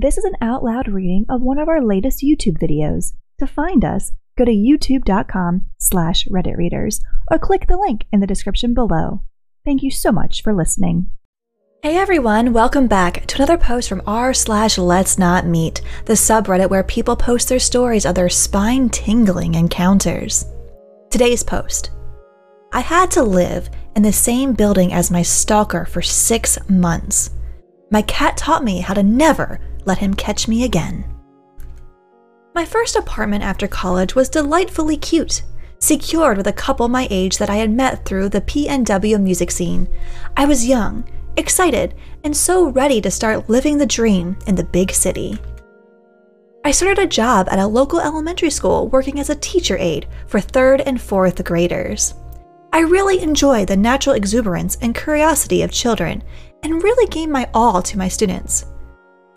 This is an out loud reading of one of our latest YouTube videos. To find us, go to youtube.com slash redditreaders or click the link in the description below. Thank you so much for listening. Hey everyone, welcome back to another post from r slash let's not meet, the subreddit where people post their stories of their spine tingling encounters. Today's post. I had to live in the same building as my stalker for six months. My cat taught me how to never let him catch me again. My first apartment after college was delightfully cute, secured with a couple my age that I had met through the PNW music scene. I was young, excited, and so ready to start living the dream in the big city. I started a job at a local elementary school working as a teacher aide for third and fourth graders. I really enjoy the natural exuberance and curiosity of children and really gave my all to my students.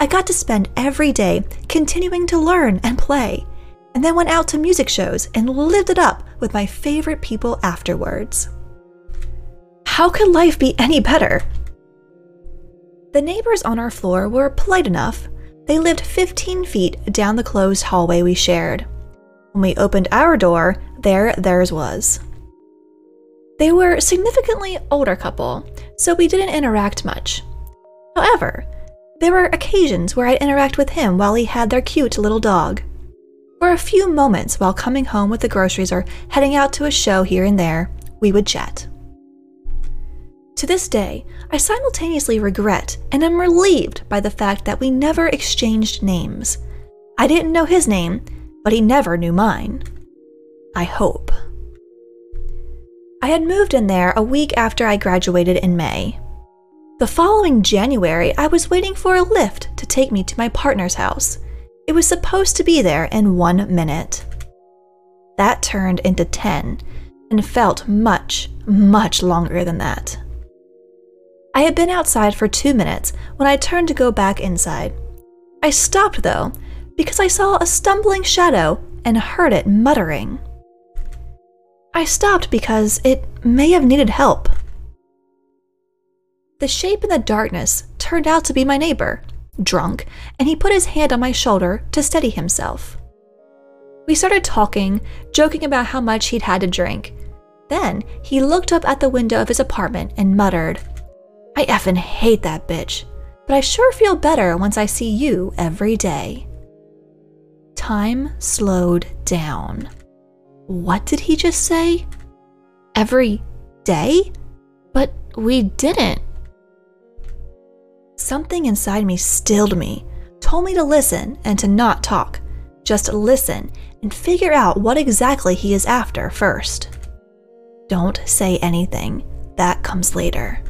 I got to spend every day continuing to learn and play, and then went out to music shows and lived it up with my favorite people afterwards. How could life be any better? The neighbors on our floor were polite enough. They lived 15 feet down the closed hallway we shared. When we opened our door, there theirs was. They were a significantly older couple, so we didn't interact much. However, there were occasions where I'd interact with him while he had their cute little dog. For a few moments while coming home with the groceries or heading out to a show here and there, we would chat. To this day, I simultaneously regret and am relieved by the fact that we never exchanged names. I didn't know his name, but he never knew mine. I hope. I had moved in there a week after I graduated in May. The following January, I was waiting for a lift to take me to my partner's house. It was supposed to be there in one minute. That turned into 10 and felt much, much longer than that. I had been outside for two minutes when I turned to go back inside. I stopped though, because I saw a stumbling shadow and heard it muttering. I stopped because it may have needed help. The shape in the darkness turned out to be my neighbor, drunk, and he put his hand on my shoulder to steady himself. We started talking, joking about how much he'd had to drink. Then he looked up at the window of his apartment and muttered, I effing hate that bitch, but I sure feel better once I see you every day. Time slowed down. What did he just say? Every day? But we didn't. Something inside me stilled me, told me to listen and to not talk. Just listen and figure out what exactly he is after first. Don't say anything, that comes later.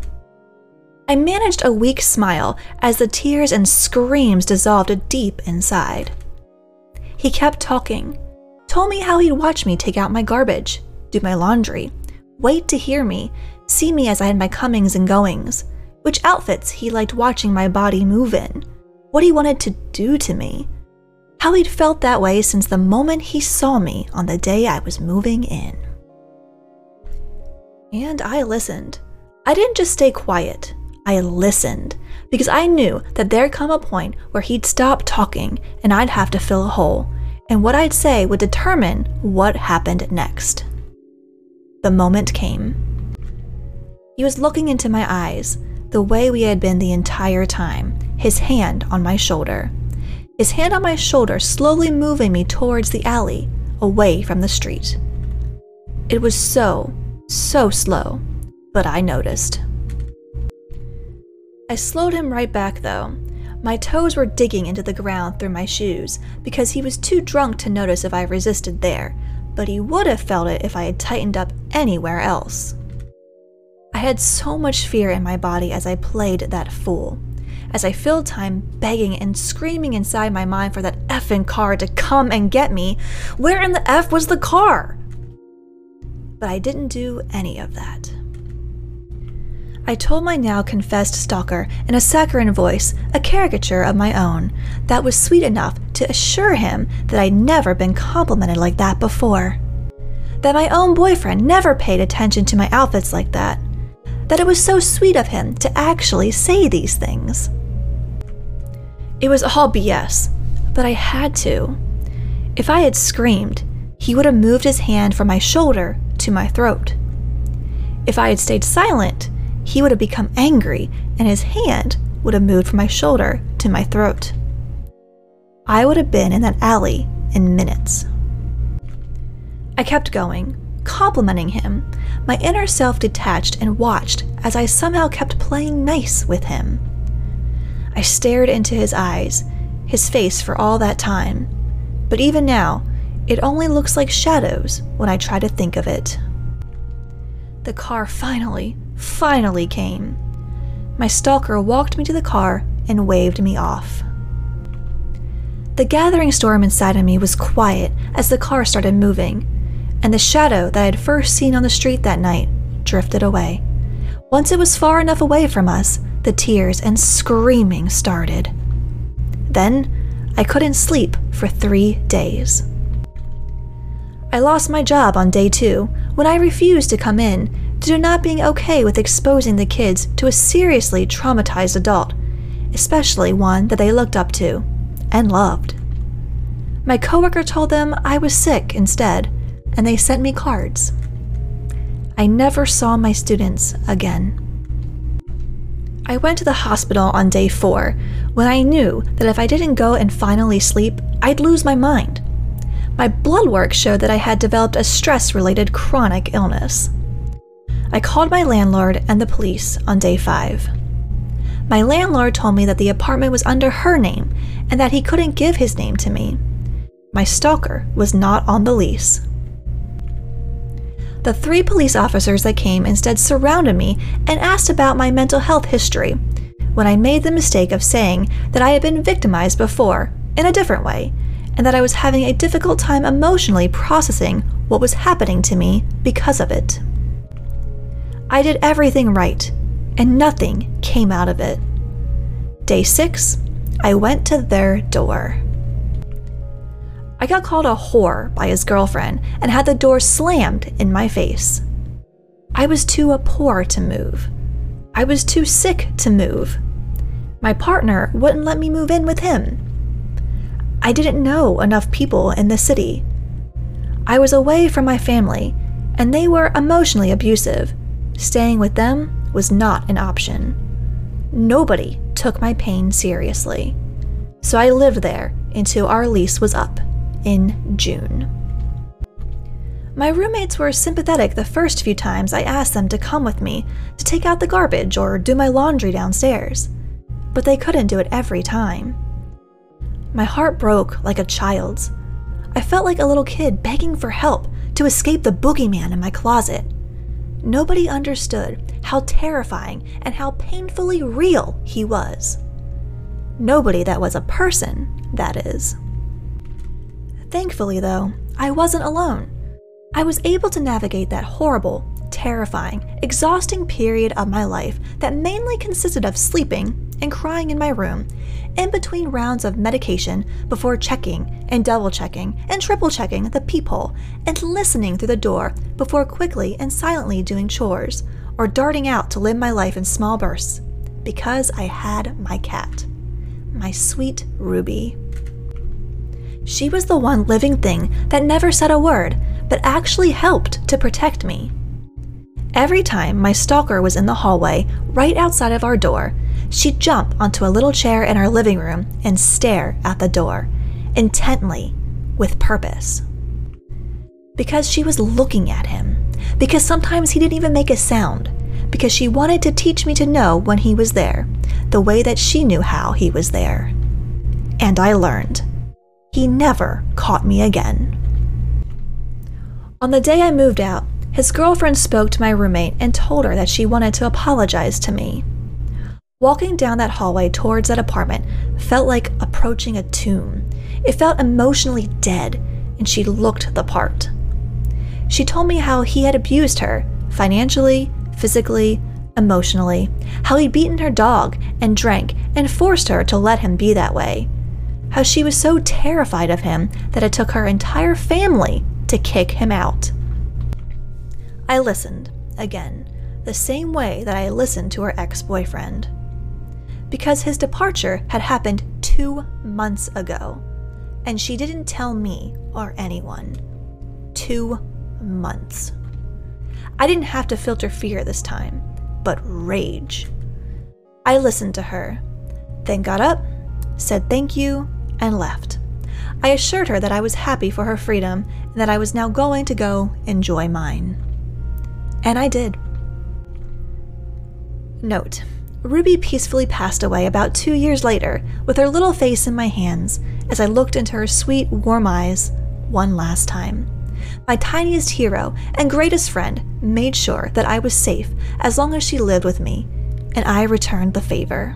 I managed a weak smile as the tears and screams dissolved deep inside. He kept talking, told me how he'd watch me take out my garbage, do my laundry, wait to hear me, see me as I had my comings and goings, which outfits he liked watching my body move in, what he wanted to do to me, how he'd felt that way since the moment he saw me on the day I was moving in. And I listened. I didn't just stay quiet, I listened because I knew that there'd come a point where he'd stop talking and I'd have to fill a hole, and what I'd say would determine what happened next. The moment came. He was looking into my eyes, the way we had been the entire time, his hand on my shoulder. His hand on my shoulder slowly moving me towards the alley, away from the street. It was so, so slow, but I noticed. I slowed him right back though, my toes were digging into the ground through my shoes because he was too drunk to notice if I resisted there, but he would have felt it if I had tightened up anywhere else. I had so much fear in my body as I played that fool, as I filled time begging and screaming inside my mind for that effing car to come and get me. Where in the F was the car? But I didn't do any of that. I told my now confessed stalker in a saccharine voice a caricature of my own that was sweet enough to assure him that I'd never been complimented like that before. That my own boyfriend never paid attention to my outfits like that. That it was so sweet of him to actually say these things. It was all BS, but I had to. If I had screamed, he would have moved his hand from my shoulder to my throat. If I had stayed silent, he would have become angry and his hand would have moved from my shoulder to my throat. I would have been in that alley in minutes. I kept going, complimenting him. My inner self detached and watched as I somehow kept playing nice with him. I stared into his eyes, his face for all that time, but even now, it only looks like shadows when I try to think of it. The car finally, finally came. My stalker walked me to the car and waved me off. The gathering storm inside of me was quiet as the car started moving, and the shadow that I had first seen on the street that night drifted away. Once it was far enough away from us, the tears and screaming started. Then, I couldn't sleep for three days. I lost my job on day two when I refused to come in due to not being okay with exposing the kids to a seriously traumatized adult, especially one that they looked up to and loved. My coworker told them I was sick instead, and they sent me cards. I never saw my students again. I went to the hospital on day four when I knew that if I didn't go and finally sleep, I'd lose my mind. My blood work showed that I had developed a stress related chronic illness. I called my landlord and the police on day five. My landlord told me that the apartment was under her name and that he couldn't give his name to me. My stalker was not on the lease. The three police officers that came instead surrounded me and asked about my mental health history, when I made the mistake of saying that I had been victimized before, in a different way, and that I was having a difficult time emotionally processing what was happening to me because of it. I did everything right, and nothing came out of it. Day six, I went to their door. I got called a whore by his girlfriend and had the door slammed in my face. I was too poor to move. I was too sick to move. My partner wouldn't let me move in with him. I didn't know enough people in the city. I was away from my family, and they were emotionally abusive. Staying with them was not an option. Nobody took my pain seriously. So I lived there until our lease was up in June. My roommates were sympathetic the first few times I asked them to come with me to take out the garbage or do my laundry downstairs, but they couldn't do it every time. My heart broke like a child's. I felt like a little kid begging for help to escape the boogeyman in my closet. Nobody understood how terrifying and how painfully real he was. Nobody that was a person, that is. Thankfully, though, I wasn't alone. I was able to navigate that horrible, terrifying, exhausting period of my life that mainly consisted of sleeping and crying in my room, in between rounds of medication before checking and double checking and triple checking the peephole and listening through the door before quickly and silently doing chores or darting out to live my life in small bursts because I had my cat, my sweet Ruby. She was the one living thing that never said a word, but actually helped to protect me. Every time my stalker was in the hallway, right outside of our door, she'd jump onto a little chair in our living room and stare at the door, intently, with purpose. Because she was looking at him, because sometimes he didn't even make a sound, because she wanted to teach me to know when he was there, the way that she knew how he was there. And I learned. He never caught me again. On the day I moved out, his girlfriend spoke to my roommate and told her that she wanted to apologize to me. Walking down that hallway towards that apartment felt like approaching a tomb. It felt emotionally dead, and she looked the part. She told me how he had abused her financially, physically, emotionally, how he'd beaten her dog and drank and forced her to let him be that way, how she was so terrified of him that it took her entire family to kick him out. I listened, again, the same way that I listened to her ex boyfriend. Because his departure had happened two months ago, and she didn't tell me or anyone. Two months. I didn't have to filter fear this time, but rage. I listened to her, then got up, said thank you, and left. I assured her that I was happy for her freedom and that I was now going to go enjoy mine. And I did. Note Ruby peacefully passed away about two years later with her little face in my hands as I looked into her sweet, warm eyes one last time. My tiniest hero and greatest friend made sure that I was safe as long as she lived with me, and I returned the favor.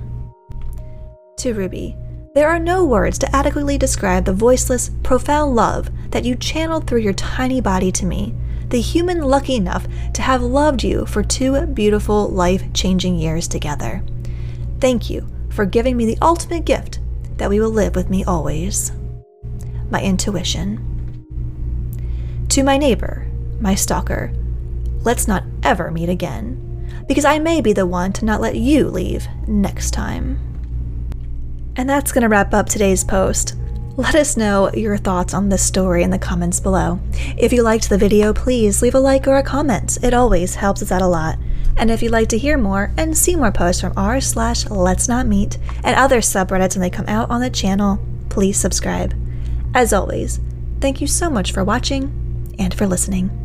To Ruby, there are no words to adequately describe the voiceless, profound love that you channeled through your tiny body to me, the human lucky enough to have loved you for two beautiful, life changing years together. Thank you for giving me the ultimate gift that we will live with me always. My intuition. To my neighbor, my stalker, let's not ever meet again, because I may be the one to not let you leave next time. And that's going to wrap up today's post. Let us know your thoughts on this story in the comments below. If you liked the video, please leave a like or a comment. It always helps us out a lot. And if you'd like to hear more and see more posts from r slash let's not meet and other subreddits when they come out on the channel, please subscribe. As always, thank you so much for watching and for listening.